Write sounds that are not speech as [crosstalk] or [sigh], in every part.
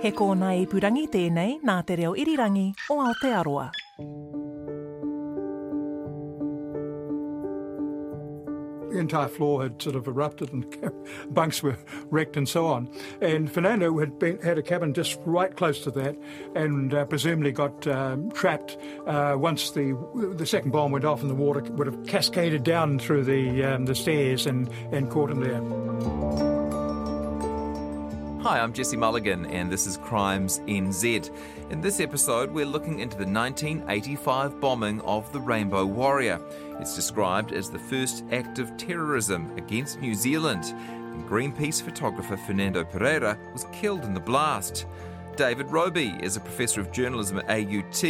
He kōna i purangi tēnei nā te reo irirangi o Aotearoa. the entire floor had sort of erupted and [laughs] bunks were wrecked and so on. And Fernando had been, had a cabin just right close to that, and uh, presumably got um, trapped uh, once the the second bomb went off, and the water would have cascaded down through the um, the stairs and and caught him there. Hi, I'm Jesse Mulligan, and this is Crimes NZ. In this episode, we're looking into the 1985 bombing of the Rainbow Warrior. It's described as the first act of terrorism against New Zealand, and Greenpeace photographer Fernando Pereira was killed in the blast. David Robie is a professor of journalism at AUT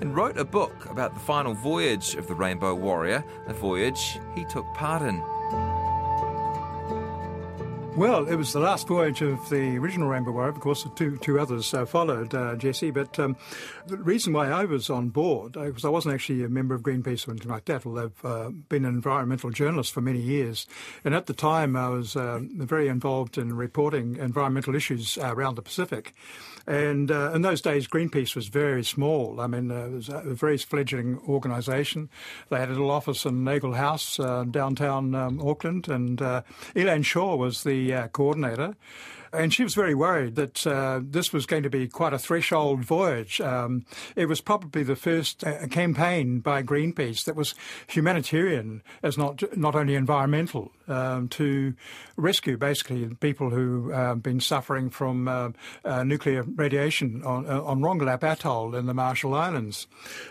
and wrote a book about the final voyage of the Rainbow Warrior, a voyage he took part in. Well, it was the last voyage of the original Rainbow Warrior. Of course, two two others uh, followed, uh, Jesse. But um, the reason why I was on board, because I wasn't actually a member of Greenpeace or anything like that, although I've uh, been an environmental journalist for many years. And at the time, I was um, very involved in reporting environmental issues around the Pacific. And uh, in those days, Greenpeace was very small. I mean, uh, it was a very fledgling organisation. They had a little office in Nagle House, uh, downtown um, Auckland, and uh, Elaine Shaw was the uh, coordinator. And she was very worried that uh, this was going to be quite a threshold voyage. Um, it was probably the first uh, campaign by Greenpeace that was humanitarian, as not not only environmental, um, to rescue basically people who have uh, been suffering from uh, uh, nuclear radiation on, uh, on Rongelap Atoll in the Marshall Islands.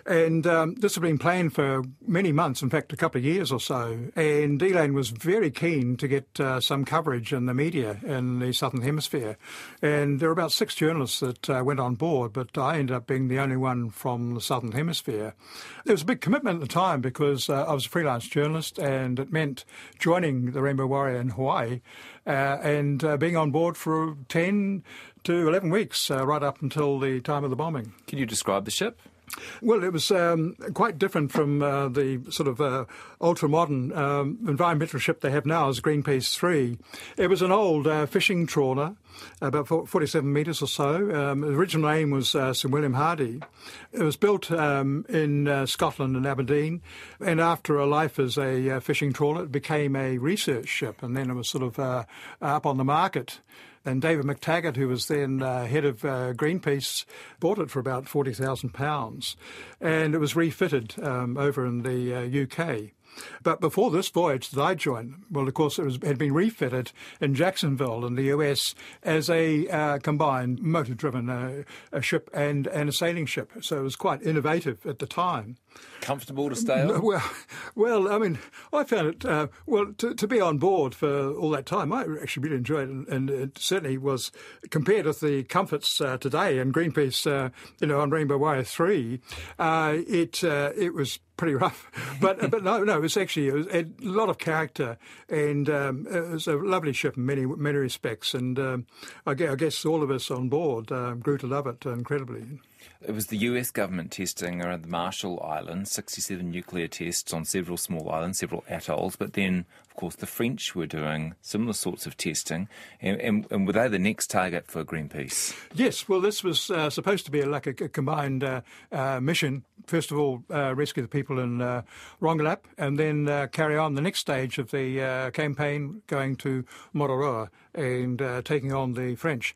And um, this had been planned for many months, in fact, a couple of years or so. And Elaine was very keen to get some coverage in the media in the Southern Hemisphere. And there were about six journalists that uh, went on board, but I ended up being the only one from the Southern Hemisphere. There was a big commitment at the time because uh, I was a freelance journalist and it meant joining the Rainbow Warrior in Hawaii uh, and uh, being on board for 10 to 11 weeks, uh, right up until the time of the bombing. Can you describe the ship? Well, it was um, quite different from uh, the sort of uh, ultra modern um, environmental ship they have now as Greenpeace 3. It was an old uh, fishing trawler, about 47 metres or so. Um, the original name was uh, Sir William Hardy. It was built um, in uh, Scotland and Aberdeen, and after a life as a uh, fishing trawler, it became a research ship, and then it was sort of up on the market. And David McTaggart, who was then uh, head of uh, Greenpeace, bought it for about £40,000. And it was refitted um, over in the uh, UK. But before this voyage that I joined, well, of course, it was, had been refitted in Jacksonville in the US as a uh, combined motor driven uh, ship and, and a sailing ship. So it was quite innovative at the time. Comfortable to stay on? Well, well I mean, I found it, uh, well, to, to, be on board for all that time, I actually really enjoyed it. And, and it certainly was, compared with the comforts uh, today in Greenpeace, uh, you know, on Rainbow Warrior 3, uh, it, it was pretty rough. [laughs] But but no, no, it was actually it was a lot of character, and um, it was a lovely ship in many many respects. And um, I, guess all of us on board uh, grew to love it incredibly. It was the US government testing around the Marshall Islands, 67 nuclear tests on several small islands, several atolls, but then, of course, the French were doing similar sorts of testing. And, and, and were they the next target for Greenpeace? Yes, well, this was uh, supposed to be like a, a combined uh, uh, mission. First of all, uh, rescue the people in uh, Rongelap, and then uh, carry on the next stage of the campaign, going to Mururoa and taking on the French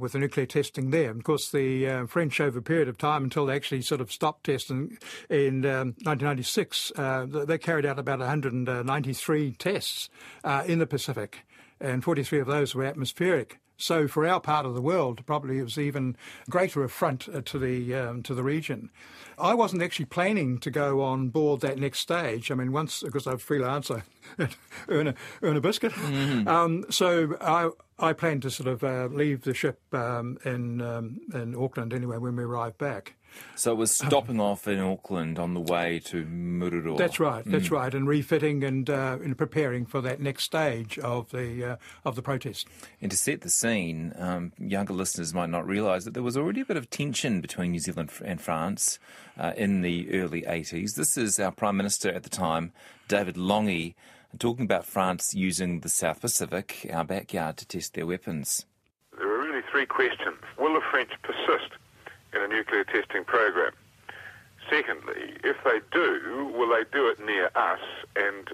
with the nuclear testing there. of course, the French over a period of time until they actually sort of stopped testing in um, 1996. Uh, they carried out about 193 tests uh, in the Pacific, and 43 of those were atmospheric. So for our part of the world, probably it was even greater affront uh, to the um, to the region. I wasn't actually planning to go on board that next stage. I mean, once because I'm a freelancer, [laughs] earn a earn a biscuit. Mm-hmm. Um, so I I planned to sort of uh, leave the ship um, in um, in Auckland anyway when we arrived back. So it was stopping off in Auckland on the way to Mururoa. That's right. That's mm. right, and refitting and uh, and preparing for that next stage of the uh, of the protest. And to set the scene, um, younger listeners might not realise that there was already a bit of tension between New Zealand and France uh, in the early 80s. This is our Prime Minister at the time, David Lange, talking about France using the South Pacific, our backyard, to test their weapons. There are really three questions. Will the French persist? In a nuclear testing program. Secondly, if they do, will they do it near us and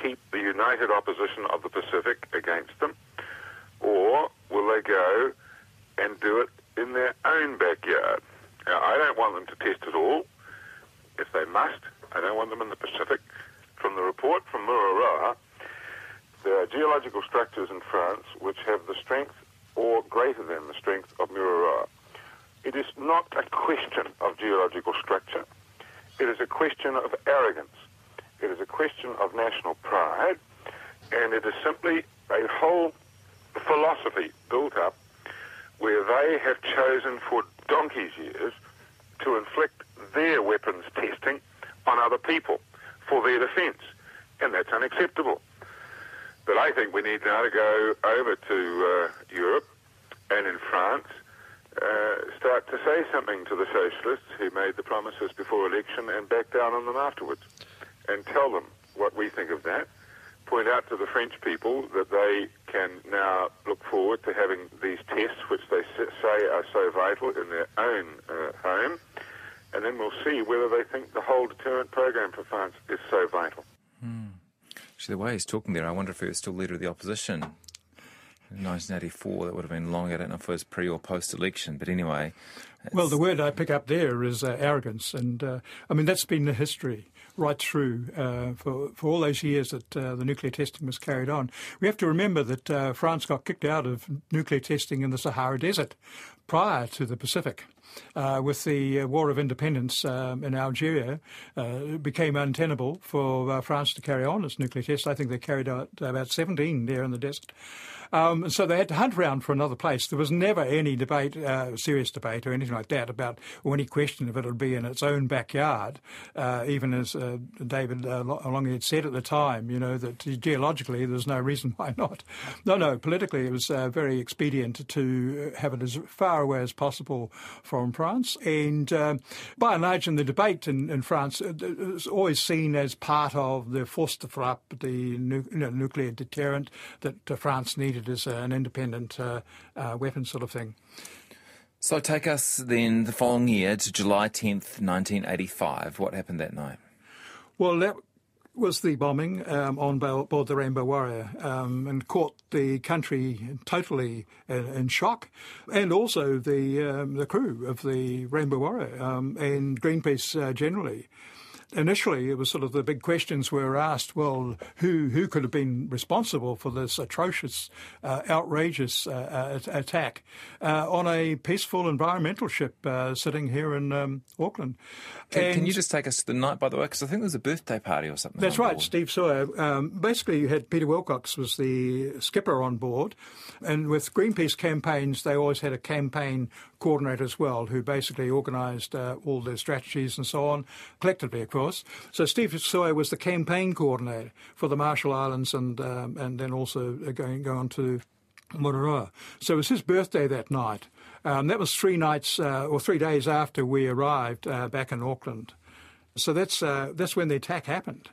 keep the united opposition of the Pacific against them? Or will they go and do it in their own backyard? Now, I don't want them to test at all. If they must, I don't want them in the Pacific. From the report from Mururoa, there are geological structures in France which have the strength or greater than the strength of Mururoa. It is not a question of geological structure. It is a question of arrogance. It is a question of national pride. And it is simply a whole philosophy built up where they have chosen for donkey's years to inflict their weapons testing on other people for their defence. And that's unacceptable. But I think we need now to go over to uh, Europe and in France uh, start to say something to the socialists who made the promises before election and back down on them afterwards, and tell them what we think of that. Point out to the French people that they can now look forward to having these tests, which they say are so vital, in their own uh, home, and then we'll see whether they think the whole deterrent program for France is so vital. Hmm. Actually, the way he's talking there, I wonder if he was still leader of the opposition 1984, that would have been long. I don't know if it was pre or post election, but anyway. Well, the word I pick up there is uh, arrogance, and uh, I mean that's been the history right through uh, for for all those years that uh, the nuclear testing was carried on. We have to remember that uh, France got kicked out of nuclear testing in the Sahara Desert prior to the Pacific. Uh, with the uh, War of Independence um, in Algeria, uh, it became untenable for uh, France to carry on its nuclear tests. I think they carried out about 17 there in the desert. Um, so they had to hunt around for another place. There was never any debate, uh, serious debate or anything like that about, or any question if it would be in its own backyard, uh, even as uh, David uh, Lange had said at the time, you know, that geologically there's no reason [laughs] why not. No, no, politically it was uh, very expedient to have it as far away as possible from France. And uh, by and large in the debate in, in France, it was always seen as part of the force de frappe, the nu- you know, nuclear deterrent that France needed treated as an independent uh, uh, weapon sort of thing. So take us then the following year to July 10th, 1985. What happened that night? Well, that was the bombing um, on board the Rainbow Warrior um, and caught the country totally in, in shock, and also the um, the crew of the Rainbow Warrior um, and Greenpeace uh, generally initially it was sort of the big questions were asked well who who could have been responsible for this atrocious uh, outrageous uh, uh attack? Uh, on a peaceful environmental ship uh, sitting here in um, Auckland. Can, can, you just take us to the night by the way? Because I think there was a birthday party or something that's right Steve Sawyer. Um, basically you had Peter Wilcox was the skipper on board. And with Greenpeace campaigns they always had a campaign coordinator as well who basically organised uh, all the strategies and so on collectively of course. So Steve Sawyer was the campaign coordinator for the Marshall Islands and um, and then also going, going on to Mururoa. So it was his birthday that night. Um, that was three nights uh, or three days after we arrived uh, back in Auckland. So that's uh, that's when the attack happened,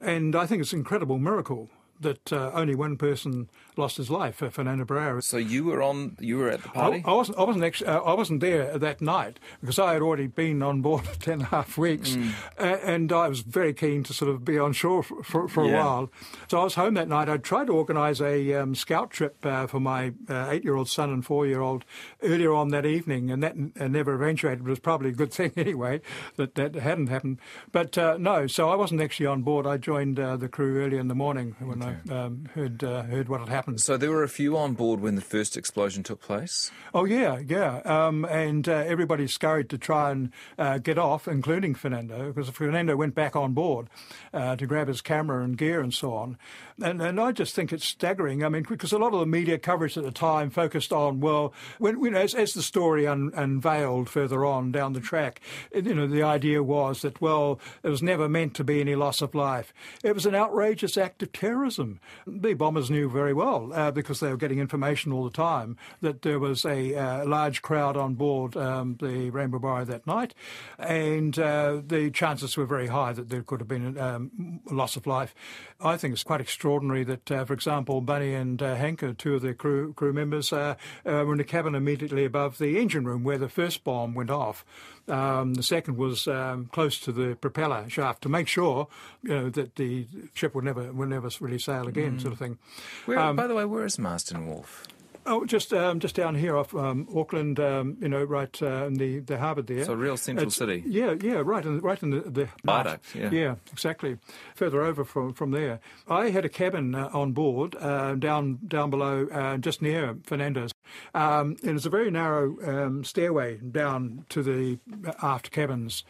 and I think it's an incredible miracle that uh, only one person lost his life, uh, Fernando Pereira. So you were on, you were at the party. I, I wasn't. I wasn't actually. Uh, I wasn't there that night because I had already been on board for [laughs] ten and a half weeks, mm. uh, and I was very keen to sort of be on shore for, for, for yeah. a while. So I was home that night. I tried to organise a um, scout trip uh, for my uh, eight-year-old son and four-year-old earlier on that evening, and that never eventuated. It was probably a good [laughs] thing anyway that that hadn't happened. But no, so I wasn't actually on board. I joined the crew early in the morning when I um, heard uh, heard what had happened. So there were a few on board when the first explosion took place. Oh yeah, yeah, um, and uh, everybody scurried to try and uh, get off, including Fernando, because Fernando went back on board uh, to grab his camera and gear and so on. And, and I just think it's staggering. I mean, because a lot of the media coverage at the time focused on well, when you know, as, as the story un, unveiled further on down the track, you know, the idea was that well, it was never meant to be any loss of life. It was an outrageous act of terrorism. The bombers knew very well uh, because they were getting information all the time that there was a uh, large crowd on board um, the Rainbow Warrior that night, and uh, the chances were very high that there could have been um, loss of life. I think it's quite extraordinary that, uh, for example, Bunny and uh, Hanker, two of the crew crew members, uh, were in the cabin immediately above the engine room where the first bomb went off. Um, the second was um, close to the propeller shaft to make sure, you know, that the ship would never would never really sail again, mm. sort of thing. Where, um, by the way, where is Marsden Wharf? Oh, just um, just down here off um, Auckland, um, you know, right uh, in the, the harbour there. So a real central it's, city. Yeah, yeah, right in right in the, the Viaduct, yeah. yeah, exactly. Further over from from there, I had a cabin uh, on board uh, down down below, uh, just near Fernando's. Um, and it's a very narrow um, stairway down to the uh, aft cabins.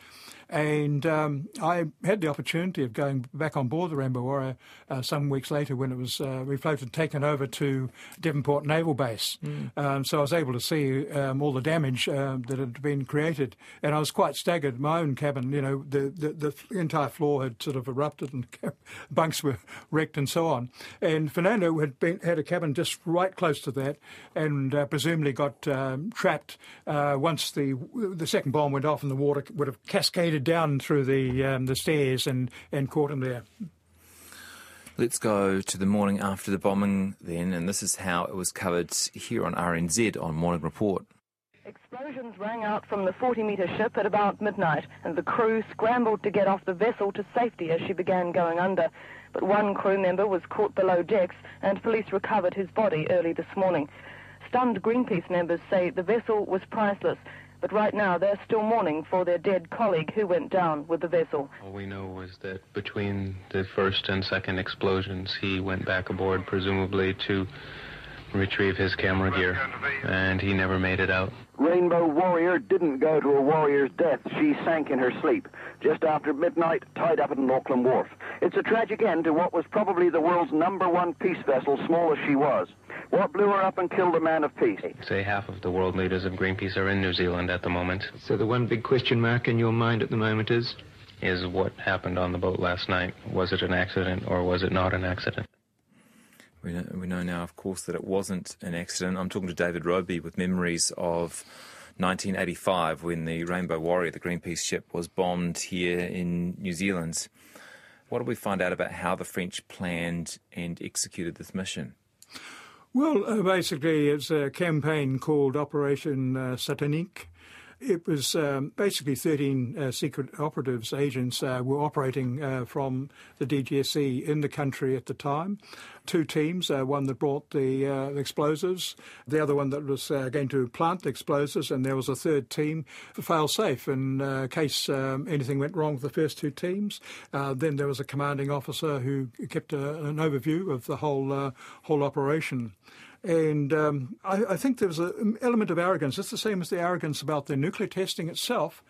And um, I had the opportunity of going back on board the Rainbow Warrior uh, some weeks later when it was uh, refloated and taken over to Devonport Naval Base. Mm. Um, so I was able to see um, all the damage uh, that had been created. And I was quite staggered. My own cabin, you know, the, the, the entire floor had sort of erupted and [laughs] bunks were wrecked and so on. And Fernando had been, had a cabin just right close to that and uh, presumably got um, trapped uh, once the, the second bomb went off and the water would have cascaded down through the um, the stairs and, and caught him there. Let's go to the morning after the bombing then, and this is how it was covered here on RNZ on Morning Report. Explosions rang out from the 40 metre ship at about midnight, and the crew scrambled to get off the vessel to safety as she began going under. But one crew member was caught below decks, and police recovered his body early this morning. Stunned Greenpeace members say the vessel was priceless but right now, they're still mourning for their dead colleague who went down with the vessel. All we know was that between the first and second explosions, he went back aboard, presumably to retrieve his camera gear, and he never made it out. Rainbow Warrior didn't go to a warrior's death. She sank in her sleep just after midnight, tied up at an Auckland wharf. It's a tragic end to what was probably the world's number one peace vessel, small as she was. What blew her up and killed a man of peace? Say half of the world leaders of Greenpeace are in New Zealand at the moment. So the one big question mark in your mind at the moment is? Is what happened on the boat last night. Was it an accident or was it not an accident? We know, we know now, of course, that it wasn't an accident. I'm talking to David Robie with memories of 1985 when the Rainbow Warrior, the Greenpeace ship, was bombed here in New Zealand. What did we find out about how the French planned and executed this mission? Well, uh, basically, it's a campaign called Operation uh, Satanique. It was um, basically 13 uh, secret operatives, agents, uh, were operating uh, from the DGSE in the country at the time. Two teams, uh, one that brought the uh, explosives, the other one that was uh, going to plant the explosives, and there was a third team for fail safe in case um, anything went wrong with the first two teams. then there was a commanding officer who kept a, an overview of the whole whole operation. And um, I, I, think there was an element of arrogance. It's the same as the arrogance about the nuclear testing itself.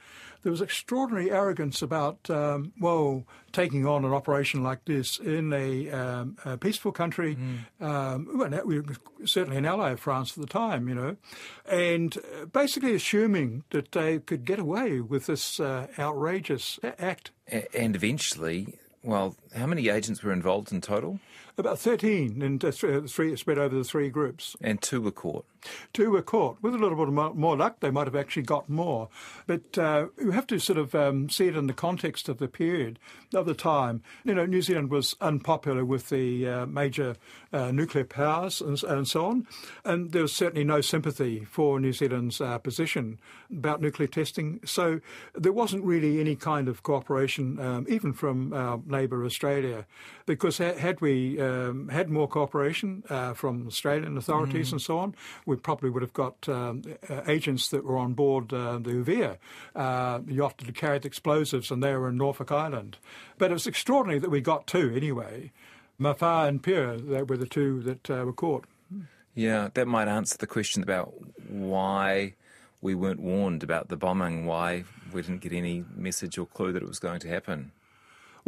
There was extraordinary arrogance about, um, well, taking on an operation like this in a, um, a peaceful country. Mm. Um, well, we were certainly an ally of France at the time, you know, and uh, basically assuming that they could get away with this uh, outrageous act. And eventually, well, how many agents were involved in total? About 13, and uh, three spread over the three groups. And two were caught. Two were caught. With a little bit of more luck, they might have actually got more. But uh, you have to sort of um, see it in the context of the period of the time. You know, New Zealand was unpopular with the uh, major uh, nuclear powers and, and, so on, and there was certainly no sympathy for New Zealand's uh, position about nuclear testing. So there wasn't really any kind of cooperation, um, even from our neighbour Australia, because had we um, had more cooperation uh, from Australian authorities mm. and so on, we probably would have got um, uh, agents that were on board uh, the Ouvéa uh, yacht that carried explosives, and they were in Norfolk Island. But it was extraordinary that we got two anyway. Mafart and Prieur, they were the two that uh, were caught. Yeah, that might answer the question about why we weren't warned about the bombing, why we didn't get any message or clue that it was going to happen.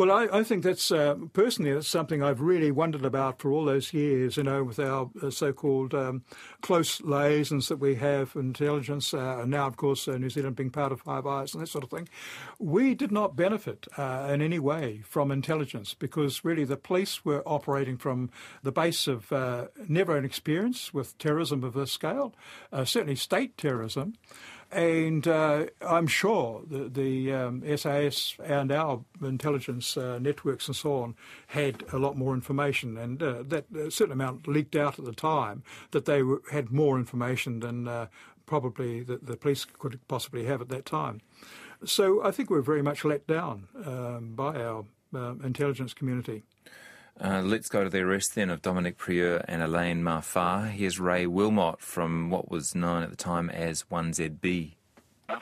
Well, I, I think that's uh, personally that's something I've really wondered about for all those years. You know, with our uh, so-called um, close liaisons that we have, intelligence, uh, and now, of course, uh, New Zealand being part of Five Eyes and that sort of thing, we did not benefit uh, in any way from intelligence because really the police were operating from the base of uh, never an experience with terrorism of this scale, certainly state terrorism. And uh, I'm sure that the um, SAS and our intelligence uh, networks and so on had a lot more information, and uh, that a certain amount leaked out at the time that they were, had more information than uh, probably the, the, police could possibly have at that time. So I think we're very much let down um, by our um, intelligence community. Uh, let's go to the arrest then of Dominique Prieur and Elaine Mafart. Here's Ray Wilmot from what was known at the time as 1ZB. A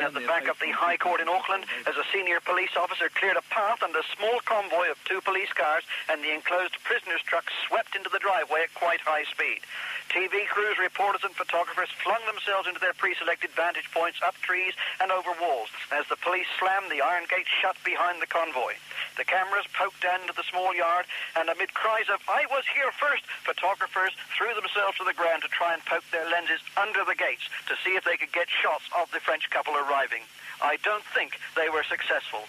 at the back of the High Court in Auckland as a senior police officer cleared a path and a small convoy of two police cars and the enclosed prisoners' truck swept into the driveway at quite high speed. TV crews, reporters and photographers flung themselves into their pre-selected vantage points up trees and over walls as the police slammed the iron gate shut behind the convoy. The cameras poked down into the small yard and amid cries of, I was here first, photographers threw themselves to the ground to try and poke their lenses under the gates to see if they could get shots of the French couple arriving. I don't think they were successful.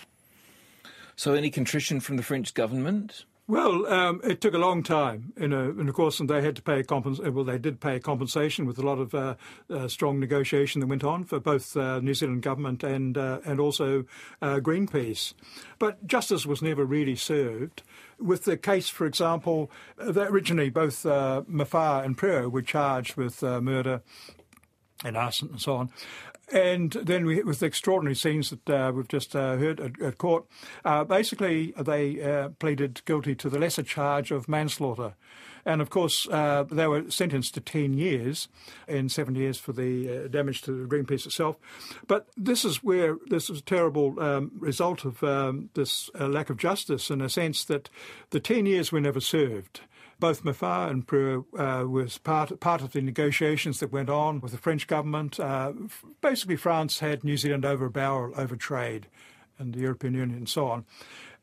So any contrition from the French government? Well, um, it took a long time, you know, and of course, and they had to pay compens- uh, Well, they did pay compensation with a lot of uh, uh, strong negotiation that went on for both uh, New Zealand government and uh, and also uh, Greenpeace. But justice was never really served. With the case, for example, that originally both Mafart and Prieur were charged with murder and arson and so on. And then we, with the extraordinary scenes that uh, we've just uh, heard at, at court, uh, basically they uh, pleaded guilty to the lesser charge of manslaughter. And of course, uh, they were sentenced to 10 years and seven years for the uh, damage to the Greenpeace itself. But this is where this is a terrible um, result of um, this lack of justice in a sense that the 10 years were never served both Mafart and Prieur uh, was part part of the negotiations that went on with the French government. Uh, basically, France had New Zealand over a barrel over trade, and the European Union and so on.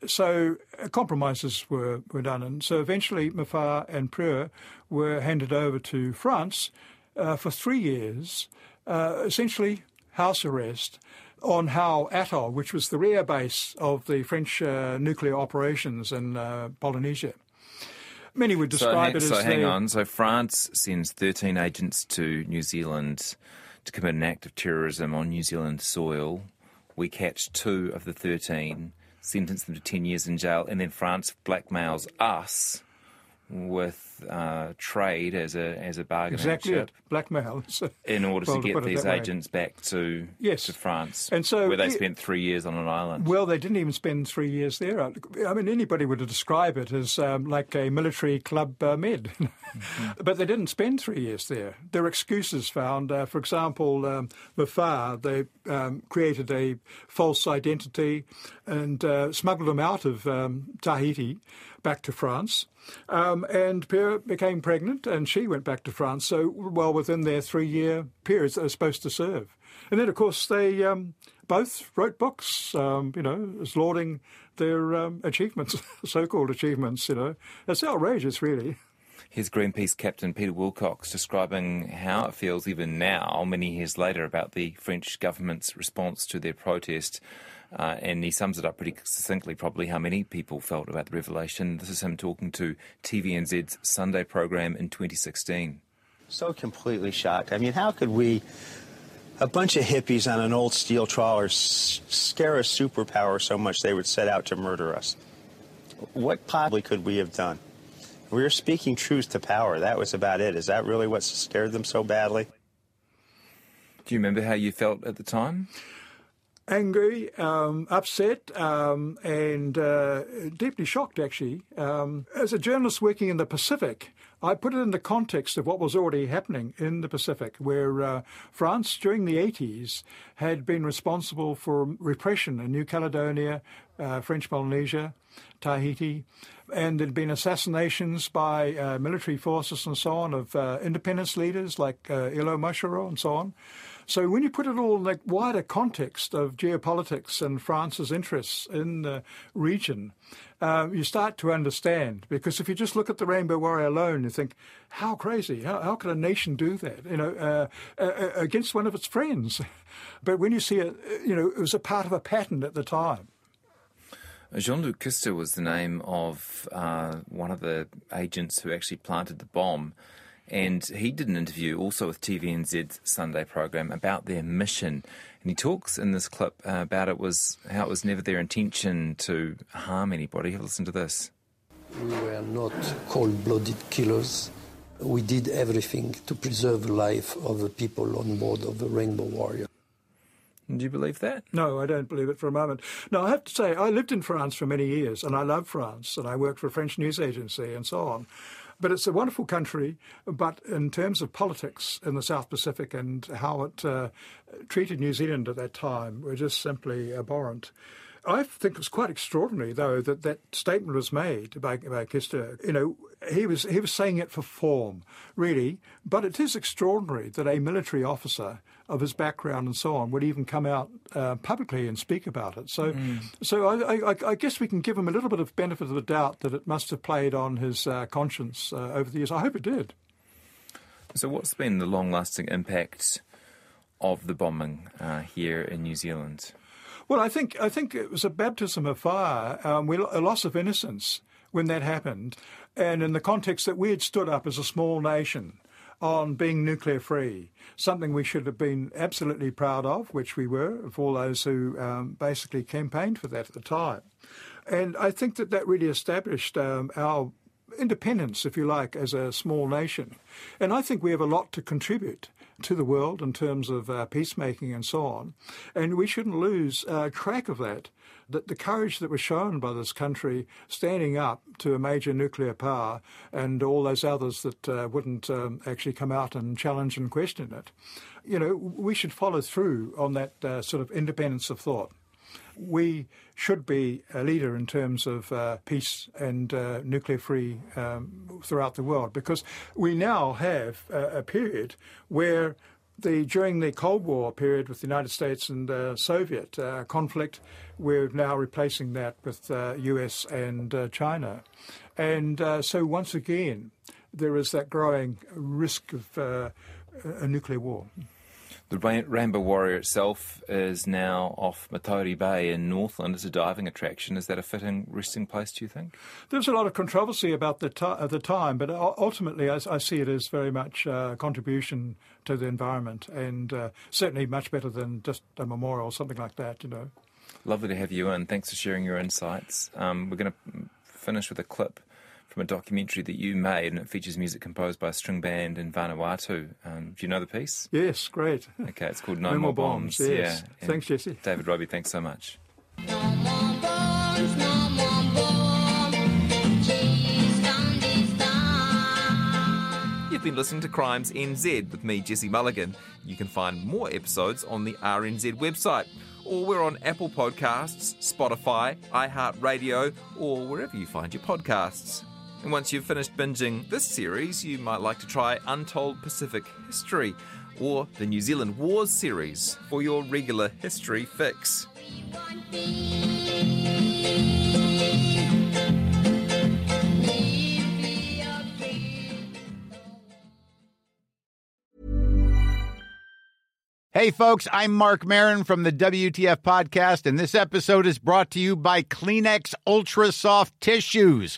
So uh, compromises were, were done, and so eventually Mafart and Prieur were handed over to France uh, for three years, uh, essentially house arrest on Hao Atoll, which was the rear base of the French uh, nuclear operations in Polynesia. Many would describe so, it as. So hang on. So France sends 13 agents to New Zealand to commit an act of terrorism on New Zealand soil. We catch two of the 13, sentence them to 10 years in jail, and then France blackmails us with uh, trade as a as a bargaining exactly chip. It. blackmail in order well, to get these agents back to yes. to France and so where they spent three years on an island well they didn't even spend three years there I mean anybody would describe it as um, like a military club uh, med [laughs] mm-hmm. but they didn't spend three years there there are excuses found uh, for example um, Mafart they um, created a false identity and uh, smuggled them out of um, Tahiti back to France um, and Became pregnant, and she went back to France. So, well within their three-year periods they were supposed to serve. And then, of course, they um, both wrote books, um, you know, as lauding their um, achievements, [laughs] so-called achievements. You know, it's outrageous, really. Here's Greenpeace Captain Peter Wilcox describing how it feels even now, many years later, about the French government's response to their protest. Uh, and he sums it up pretty succinctly, probably how many people felt about the revelation. This is him talking to TVNZ's Sunday program in 2016. So completely shocked. I mean, how could we, a bunch of hippies on an old steel trawler, s- scare a superpower so much they would set out to murder us? What possibly could we have done? We were speaking truth to power. That was about it. Is that really what scared them so badly? Do you remember how you felt at the time? Angry, um, upset, um, and uh, deeply shocked, actually. Um, as a journalist working in the Pacific, I put it in the context of what was already happening in the Pacific, where uh, France during the 80s had been responsible for repression in New Caledonia, uh, French Polynesia, Tahiti, and there'd been assassinations by uh, military forces and so on of uh, independence leaders like uh, Éloi Machoro and so on. So when you put it all in the wider context of geopolitics and France's interests in the region, uh, you start to understand. Because if you just look at the Rainbow Warrior alone, you think, how crazy? How, how could a nation do that? You know, uh, uh, against one of its friends. [laughs] but when you see it, you know, it was a part of a pattern at the time. Jean Luc Kister was the name of uh, one of the agents who actually planted the bomb. And he did an interview also with TVNZ's Sunday program about their mission. And he talks in this clip uh, about it was how it was never their intention to harm anybody. Have a listen to this. We were not cold-blooded killers. We did everything to preserve the life of the people on board of the Rainbow Warrior. Do you believe that? No, I don't believe it for a moment. No, I have to say, I lived in France for many years, and I love France, and I worked for a French news agency and so on. But it's a wonderful country, but in terms of politics in the South Pacific and how it uh, treated New Zealand at that time were just simply abhorrent. I think it was quite extraordinary, though, that that statement was made by, by Kister. You know, he was he was saying it for form, really. But it is extraordinary that a military officer of his background and so on would even come out uh, publicly and speak about it. So, mm. so I, I, I, guess we can give him a little bit of benefit of the doubt that it must have played on his uh, conscience uh, over the years. I hope it did. So, what's been the long-lasting impact of the bombing uh, here in New Zealand? Well, I think I think it was a baptism of fire, um, a loss of innocence when that happened, and in the context that we had stood up as a small nation on being nuclear free, something we should have been absolutely proud of, which we were, of all those who um, basically campaigned for that at the time. And I think that that really established um, our independence, if you like, as a small nation. And I think we have a lot to contribute to the world in terms of uh, peacemaking and so on. And we shouldn't lose uh, track of that. That the courage that was shown by this country standing up to a major nuclear power and all those others that uh, wouldn't um, actually come out and challenge and question it, you know, we should follow through on that uh, sort of independence of thought we should be a leader in terms of uh, peace and uh, nuclear free um, throughout the world because we now have a, a period where the, during the Cold War period with the United States and uh, Soviet uh, conflict, we're now replacing that with uh, US and uh, China. And uh, so, once again, there is that growing risk of uh, a nuclear war. The Rainbow Warrior itself is now off Matauri Bay in Northland as a diving attraction. Is that a fitting resting place, do you think? There's a lot of controversy about the, t- at the time, but ultimately I, I, see it as very much a contribution to the environment and uh, certainly much better than just a memorial or something like that, you know. Lovely to have you in. Thanks for sharing your insights. Um, we're going to finish with a clip from a documentary that you made, and it features music composed by a string band in Vanuatu. Um, do you know the piece? Yes, great. Okay, it's called [laughs] No, no More, Bombs. bombs yes. Yeah. Thanks, Jesse. David Robie, thanks so much. You've been listening to Crimes NZ with me, Jesse Mulligan. You can find more episodes on the RNZ website, or we're on Apple Podcasts, Spotify, iHeartRadio, or wherever you find your podcasts. And once you've finished binging this series, you might like to try Untold Pacific History or the New Zealand Wars series for your regular history fix. Hey, folks, I'm Marc Maron from the WTF Podcast, and this episode is brought to you by Kleenex Ultra Soft Tissues